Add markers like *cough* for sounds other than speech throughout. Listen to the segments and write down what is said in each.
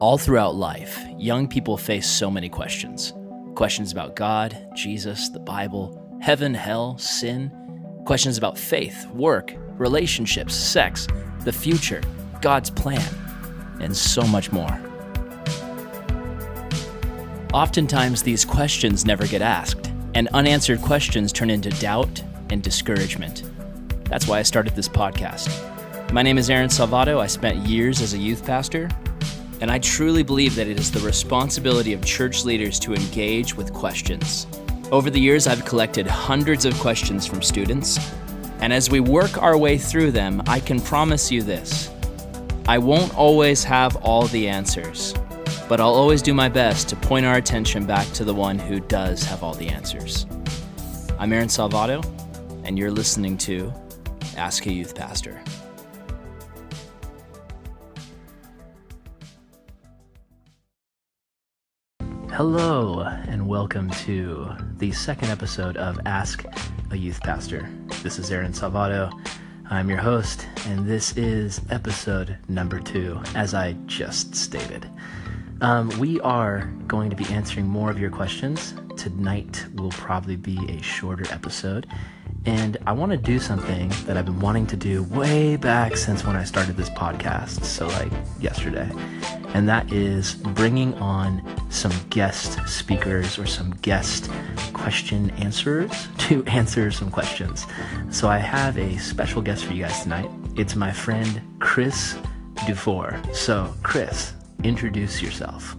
All throughout life, young people face so many questions questions about God, Jesus, the Bible, heaven, hell, sin, questions about faith, work, relationships, sex, the future, God's plan, and so much more. Oftentimes, these questions never get asked, and unanswered questions turn into doubt and discouragement. That's why I started this podcast. My name is Aaron Salvato. I spent years as a youth pastor, and I truly believe that it is the responsibility of church leaders to engage with questions. Over the years, I've collected hundreds of questions from students, and as we work our way through them, I can promise you this I won't always have all the answers, but I'll always do my best to point our attention back to the one who does have all the answers. I'm Aaron Salvato, and you're listening to Ask a Youth Pastor. Hello, and welcome to the second episode of Ask a Youth Pastor. This is Aaron Salvato. I'm your host, and this is episode number two, as I just stated. Um, we are going to be answering more of your questions. Tonight will probably be a shorter episode, and I want to do something that I've been wanting to do way back since when I started this podcast, so like yesterday and that is bringing on some guest speakers or some guest question answerers *laughs* to answer some questions. So I have a special guest for you guys tonight. It's my friend Chris Dufour. So, Chris, introduce yourself.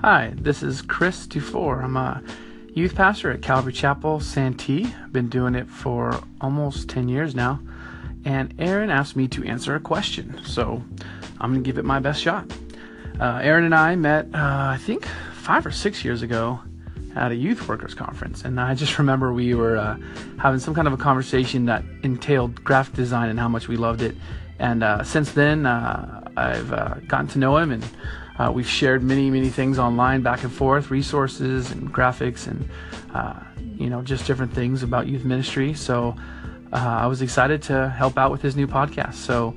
Hi, this is Chris Dufour. I'm a youth pastor at Calvary Chapel, Santee. I've been doing it for almost 10 years now and Aaron asked me to answer a question. So I'm going to give it my best shot. Uh, Aaron and I met, uh, I think, five or six years ago at a youth workers conference. And I just *laughs* remember we were uh, having some kind of a conversation that entailed graphic design and how much we loved it. And uh, since then, uh, I've uh, gotten to know him and we've shared many, many things online back and forth, resources and graphics and, you know, just different things about youth ministry. So, uh, I was excited to help out with his new podcast. So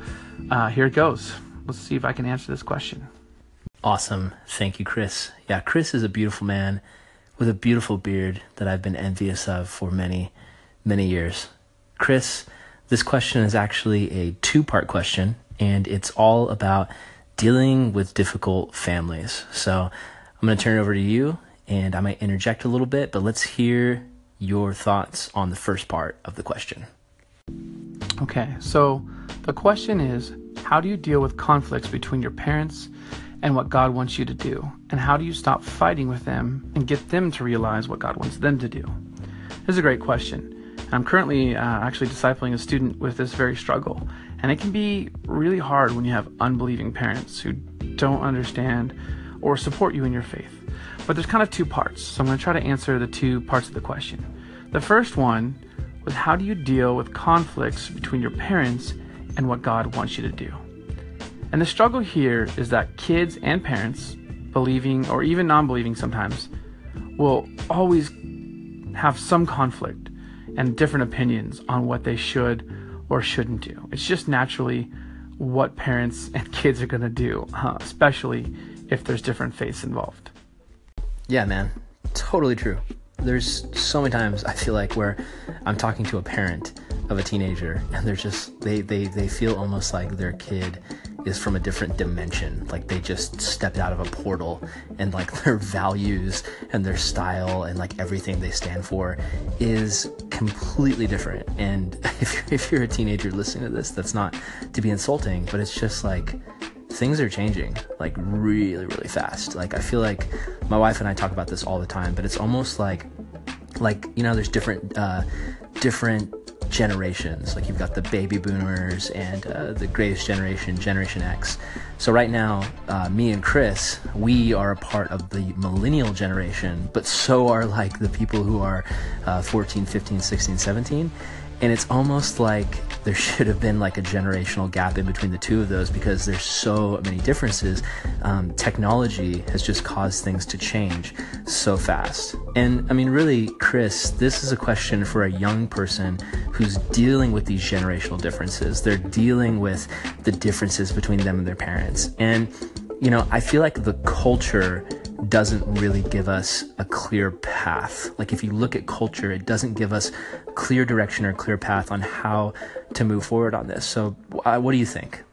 uh, here it goes. Let's see if I can answer this question. Awesome. Thank you, Chris. Yeah, Chris is a beautiful man with a beautiful beard that I've been envious of for many, many years. Chris, this question is actually a two part question, and it's all about dealing with difficult families. So I'm going to turn it over to you, and I might interject a little bit, but let's hear your thoughts on the first part of the question. Okay, so the question is how do you deal with conflicts between your parents and what God wants you to do? And how do you stop fighting with them and get them to realize what God wants them to do? This is a great question. I'm currently uh, actually discipling a student with this very struggle. And it can be really hard when you have unbelieving parents who don't understand or support you in your faith. But there's kind of two parts. So I'm going to try to answer the two parts of the question. The first one with how do you deal with conflicts between your parents and what God wants you to do. And the struggle here is that kids and parents, believing or even non believing sometimes, will always have some conflict and different opinions on what they should or shouldn't do. It's just naturally what parents and *laughs* kids are going to do, uh, especially if there's different faiths involved. Yeah, man. Totally true there's so many times I feel like where I'm talking to a parent of a teenager and they're just they they they feel almost like their kid is from a different dimension. Like they just stepped out of a portal and like *laughs* their values and their style and like everything they stand for is completely different. And *laughs* if, if you're a teenager listening to this that's not to be insulting but it's just like things are changing like really really fast. Like i feel like my wife and i talk about this all the time but it's almost like like you know there's different uh different generations. Like you've got the baby boomers and uh, the greatest generation generation x. So right now uh, me and chris we are a part of the millennial generation but so are like the people who are uh, 14 15 16 17 and it's almost like there should have been like a generational gap in between the two of those because there's so many differences. Um, technology has just caused things to change so fast. And I mean, really, Chris, this is a question for a young person who's dealing with these generational differences. They're dealing with the differences between them and their parents. And, you know, I feel like the culture doesn't really give us a clear path. Like if you look at culture, it doesn't give us clear direction or clear path on how to move forward on this. So, uh, what do you think?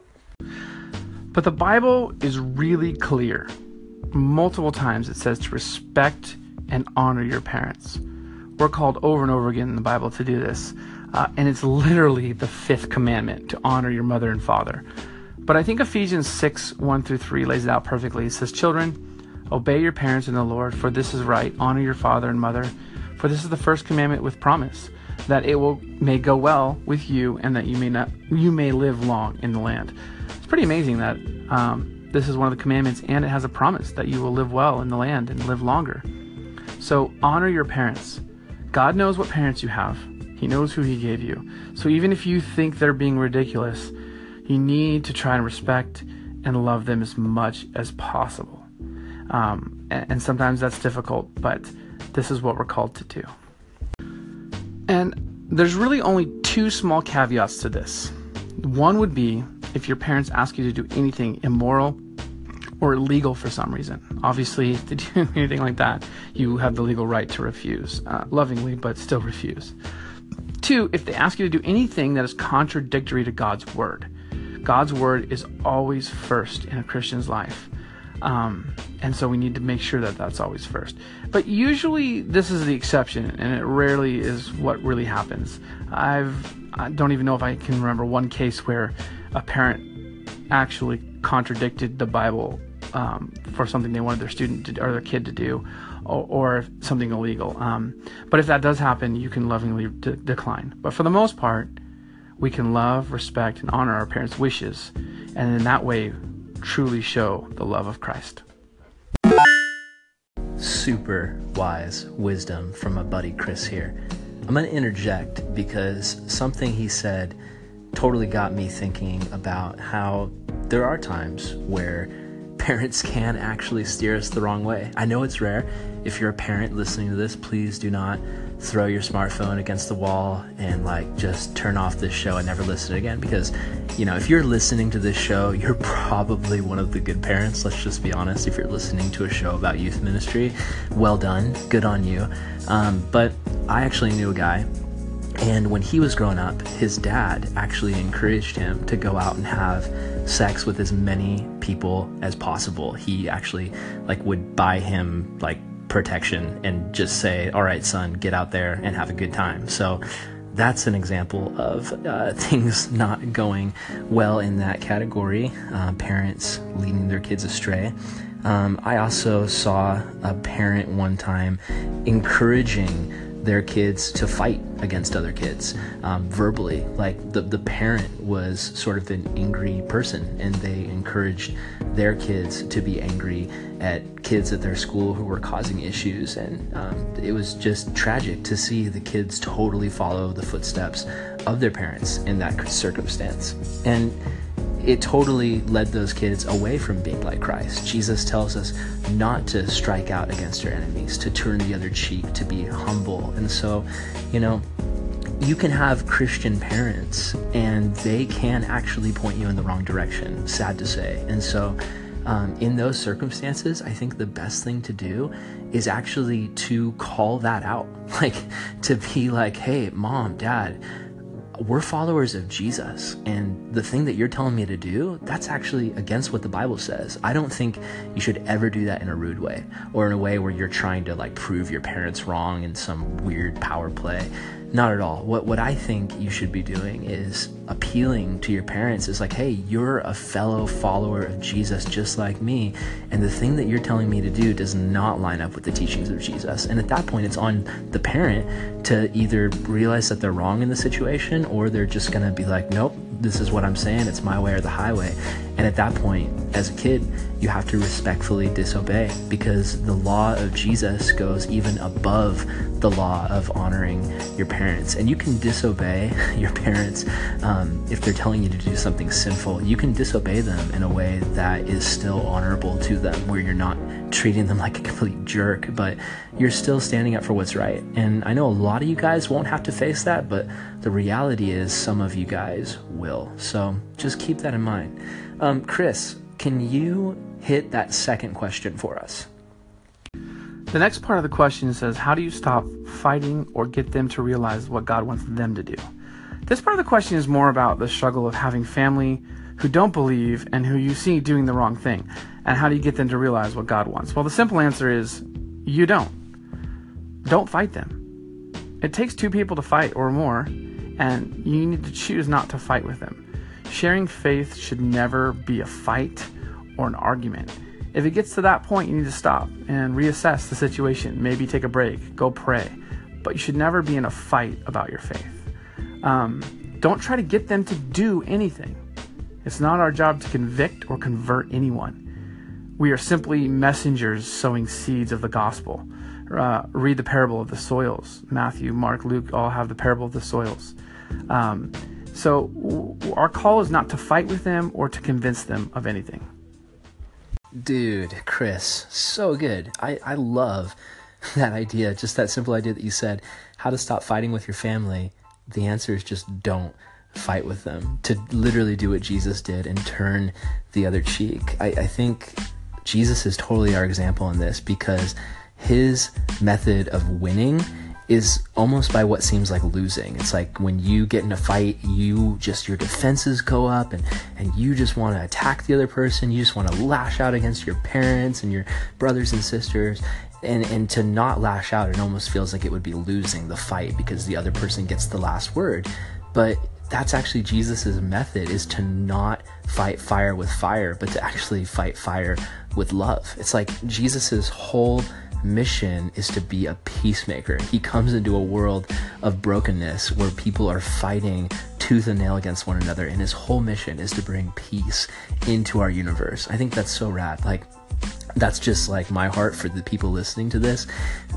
But the Bible is really clear. Multiple times it says to respect and honor your parents. We're called over and over again in the Bible to do this. Uh, and it's literally the fifth commandment to honor your mother and father. But I think Ephesians 6 1 through 3 lays it out perfectly. It says, Children, Obey your parents in the Lord, for this is right. Honor your father and mother, for this is the first commandment with promise, that it will may go well with you, and that you may not you may live long in the land. It's pretty amazing that um, this is one of the commandments, and it has a promise that you will live well in the land and live longer. So honor your parents. God knows what parents you have. He knows who He gave you. So even if you think they're being ridiculous, you need to try and respect and love them as much as possible. Um, and, and sometimes that's difficult, but this is what we're called to do. And there's really only two small caveats to this. One would be if your parents ask you to do anything immoral or illegal for some reason. Obviously, to *laughs* do anything like that, you have the legal right to refuse, uh, lovingly, but still refuse. Two, if they ask you to do anything that is contradictory to God's word. God's word is always first in a Christian's life. Um, and so we need to make sure that that's always first. But usually this is the exception, and it rarely is what really happens. I've I don't even know if I can remember one case where a parent actually contradicted the Bible um, for something they wanted their student to, or their kid to do, or, or something illegal. Um, but if that does happen, you can lovingly de- decline. But for the most part, we can love, respect, and honor our parents' wishes, and in that way, truly show the love of Christ. Super wise wisdom from my buddy Chris here. I'm going to interject because something he said totally got me thinking about how there are times where *laughs* parents can actually steer us the wrong way. I know it's rare. If you're a parent listening to this, please do not throw your smartphone against the wall and like just turn off this show and never listen again? Because you know if you're listening to this show you're *laughs* probably one of the good parents let's just be honest if you're listening to a show about youth ministry. Well done. Good on you. Um, but i actually knew a guy and when he was growing up his dad actually encouraged him to go out and have sex with as many people as possible. He actually like would buy him like protection and just say, all right, son, get out there and have a good time. So that's an example of uh, *laughs* things not going well in that category, uh, parents leading their kids astray. Um, I also saw a parent one time encouraging their kids to fight against other kids um, verbally. Like the, the parent was sort of an angry person, and they encouraged their kids to be angry at kids at their school who were causing issues. And um, it was just tragic to see the kids totally follow the footsteps of their parents in that circumstance. And it totally led those kids away from being like Christ. Jesus tells us not to strike out against our enemies, to turn the other cheek, to be humble. And so, you know, you can have Christian parents and they can actually point you in the wrong direction, sad to say. And so, um, in those circumstances, I think the best thing to do is actually to call that out. *laughs* Like, to be like, hey, mom, dad, we're followers of Jesus, and the thing that you're telling me to do, that's actually against what the Bible says. I don't think you should ever do that in a rude way or in a way where you're trying to like prove your parents wrong in some weird power play. Not at all. What what I think you should be doing is appealing to your parents is like, "Hey, you're a fellow follower of Jesus just like me, and the thing that you're telling me to do does not line up with the teachings of Jesus." And at that point, it's on the parent to either realize that they're wrong in the situation or they're just going to be like, "Nope, this is what I'm saying. It's my way or the highway." And at that point, as a kid, you have to respectfully disobey because the law of Jesus goes even above the law of honoring your parents. And you can disobey *laughs* your parents um, if they're telling you to do something sinful. You can disobey them in a way that is still honorable to them, where you're not treating them *laughs* like a complete jerk, but you're still standing up for what's right. And I know a lot of you guys won't have to face that, but the reality is some of you guys will. So just keep that in mind. Um, Chris, can you hit that second question for us? The next part of the question says, How do you stop fighting or get them to realize what God wants them to do? This part of the question is more about the struggle of having family who don't believe and who you see doing the wrong thing. And how do you get them to realize what God wants? Well, the simple answer is you don't. Don't fight them. It takes two people to fight or more, and you need to choose not to fight with them. Sharing faith should never be a fight or an argument. If it gets to that point, you need to stop and reassess the situation. Maybe take a break, go pray. But you should never be in a fight about your faith. Um, don't try to get them to do anything. It's not our job to convict or convert anyone. We are simply messengers sowing seeds of the gospel. Uh, read the parable of the soils. Matthew, Mark, Luke all have the parable of the soils. Um, so our call is not to fight with them or to convince them of anything. Dude, Chris, so good. I, I love *laughs* that idea, just that simple idea that you said, how to stop fighting with your family. The answer is just don't fight with them, to literally do what Jesus did and turn the other cheek. I, I think Jesus is totally our example in this because his method of winning is almost by what seems like losing. It's like when you get in a fight, you just your defenses go up and and you just want to attack the other person. You just want to lash out against your parents and your brothers and sisters. And and to not lash out, it almost feels like it would be losing the fight because the other person gets the last word. But that's actually Jesus's method is to not fight fire with fire, but to actually fight fire with love. It's like Jesus's whole mission is to be a peacemaker. He comes into a world of brokenness where people are fighting tooth and nail against one another, and his whole mission is to bring peace into our universe. I think that's so rad. Like, that's just like my heart for the people listening to this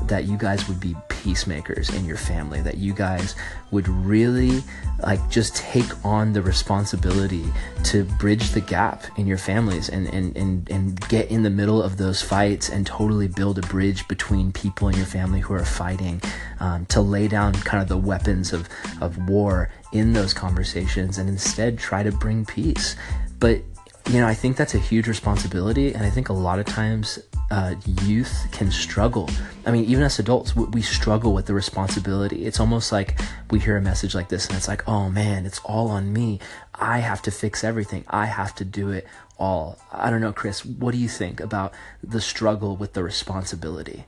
that you guys would be peacemakers in your family that you guys would really like just take on the responsibility to bridge the gap in your families and and and, and get in the middle of those fights and totally build a bridge between people in your family who are fighting um, to lay down kind of the weapons of of war in those conversations and instead try to bring peace. But you know, I think that's a huge responsibility, and I think a lot of times uh, youth can struggle. I mean, even as adults, we struggle with the responsibility. It's almost like we hear a message like this, and it's like, oh man, it's all on me. I have to fix everything. I have to do it all. I don't know, Chris. What do you think about the struggle with the responsibility?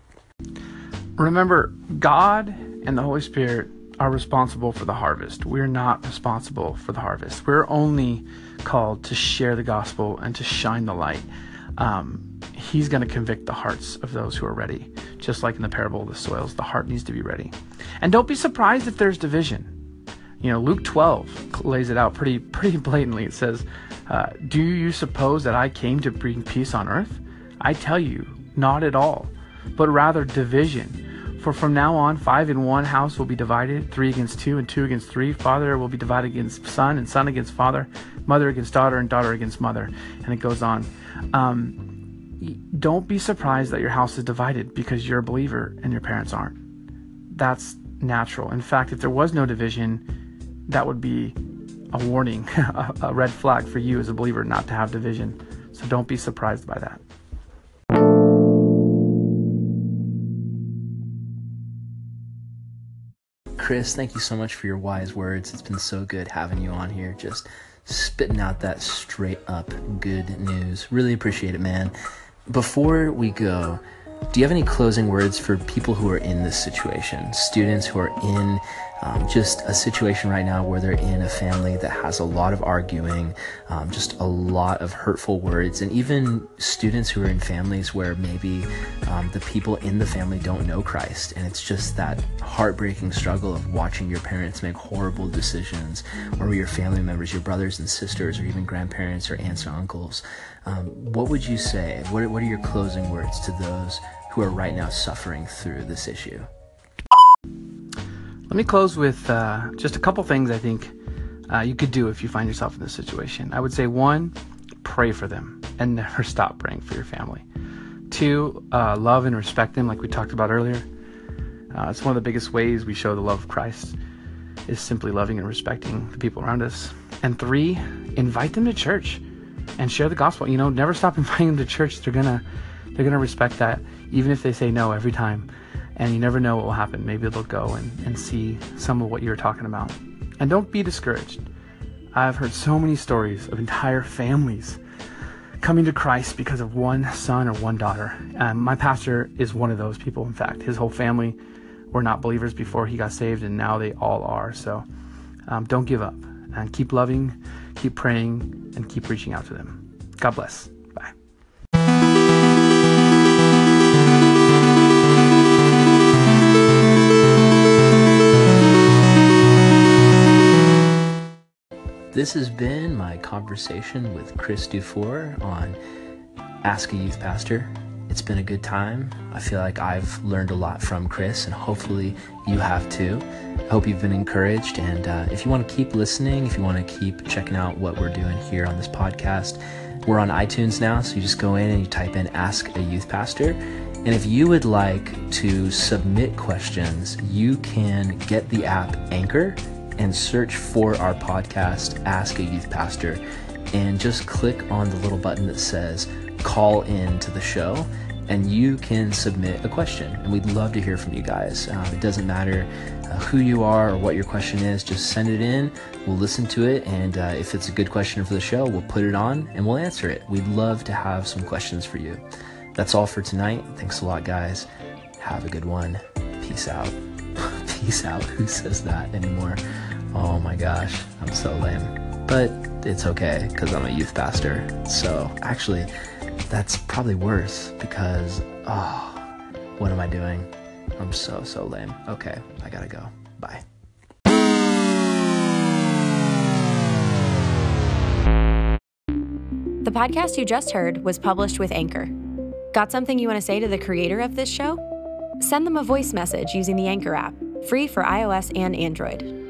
Remember, God and the Holy Spirit are responsible for the harvest. We're not responsible for the harvest. We're only called to share the gospel and to shine the light. Um, he's going to convict the hearts of those who are ready. Just like in the parable of the soils, the heart needs to be ready. And don't be surprised if there's division. You know, Luke 12 lays it out pretty pretty blatantly. It says, uh, "Do you suppose that I came to bring peace on earth? I tell you, not at all, but rather division." For from now on, five in one house will be divided, three against two, and two against three. Father will be divided against son, and son against father, mother against daughter, and daughter against mother. And it goes on. Um, don't be surprised that your house is divided because you're a believer and your parents aren't. That's natural. In fact, if there was no division, that would be a warning, *laughs* a red flag for you as a believer not to have division. So don't be surprised by that. Chris, thank you so much for your wise words. It's been so good having you on here, just spitting out that straight up good news. Really appreciate it, man. Before we go, do you have any closing words for people who are in this situation? Students who are in um, just a situation right now where they're in a family that has a lot of arguing, um, just a lot of hurtful words, and even students who are in families where maybe um, the people in the family don't know Christ, and it's just that heartbreaking struggle of watching your parents make horrible decisions, or your family members, your brothers and sisters, or even grandparents or aunts or uncles. Um, what would you say? What, what are your closing words to those who are right now suffering through this issue? Let me close with uh, just a couple things I think uh, you could do if you find yourself in this situation. I would say one, pray for them and *laughs* never stop praying for your family. Two, uh, love and respect them, like we talked about earlier. Uh, it's one of the biggest ways we show the love of Christ is simply loving and respecting the people around us. And three, invite them to church and share the gospel. You know, never stop *laughs* inviting them to church. They're gonna they're gonna respect that, even if they say no every time. And you never know what will happen. Maybe they'll go and, and see some of what you're talking about. And don't be discouraged. I've heard so many stories of entire families coming to Christ because of one son or one daughter. Um, my pastor is one of those people. In fact, his whole family were not believers before he got saved, and now they all are. So um, don't give up and keep loving, keep praying, and keep reaching out to them. God bless. This has been my conversation with Chris Dufour on Ask a Youth Pastor. It's been a good time. I feel like I've learned a lot from Chris, and hopefully you have too. I hope you've been encouraged. And uh, if you want to keep listening, if you want to keep checking out what we're doing here on this podcast, we're on iTunes now. So you just go in and you type in Ask a Youth Pastor. And if you would like to submit questions, you can get the app Anchor and search for our podcast, Ask a Youth Pastor, and just click on the little button that says Call in to the show and you can submit a question. And we'd love to hear from you guys. Um, it doesn't matter uh, who you are or what your question is, just send it in. We'll listen to it. And uh, if it's a good question for the show, we'll put it on and we'll answer it. We'd love to have some questions for you. That's all for tonight. Thanks a lot, guys. Have a good one. Peace out. Peace out. *laughs* Who says that anymore? Oh my gosh, I'm so lame. But it's okay because I'm a youth pastor. So actually, that's probably worse because, oh, what am I doing? I'm so, so lame. Okay, I gotta go. Bye. The podcast you just heard was published with Anchor. Got something you want to say to the creator of this show? Send them a voice message using the Anchor app, free for iOS and Android.